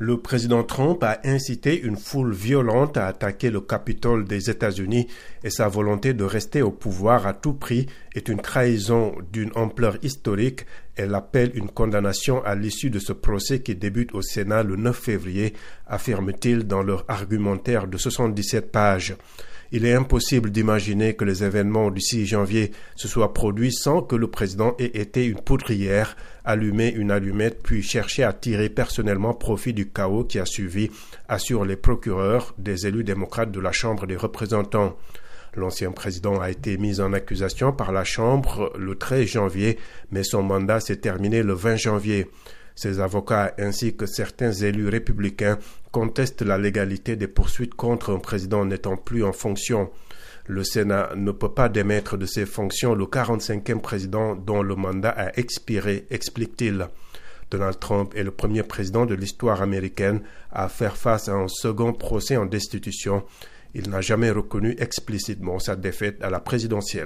Le président Trump a incité une foule violente à attaquer le Capitole des États-Unis et sa volonté de rester au pouvoir à tout prix est une trahison d'une ampleur historique. Elle appelle une condamnation à l'issue de ce procès qui débute au Sénat le 9 février, affirme-t-il dans leur argumentaire de 77 pages. Il est impossible d'imaginer que les événements du 6 janvier se soient produits sans que le président ait été une poudrière, allumé une allumette puis cherché à tirer personnellement profit du chaos qui a suivi, assurent les procureurs des élus démocrates de la Chambre des représentants. L'ancien président a été mis en accusation par la Chambre le 13 janvier, mais son mandat s'est terminé le 20 janvier. Ses avocats ainsi que certains élus républicains contestent la légalité des poursuites contre un président n'étant plus en fonction. Le Sénat ne peut pas démettre de ses fonctions le 45e président dont le mandat a expiré, explique-t-il. Donald Trump est le premier président de l'histoire américaine à faire face à un second procès en destitution. Il n'a jamais reconnu explicitement sa défaite à la présidentielle.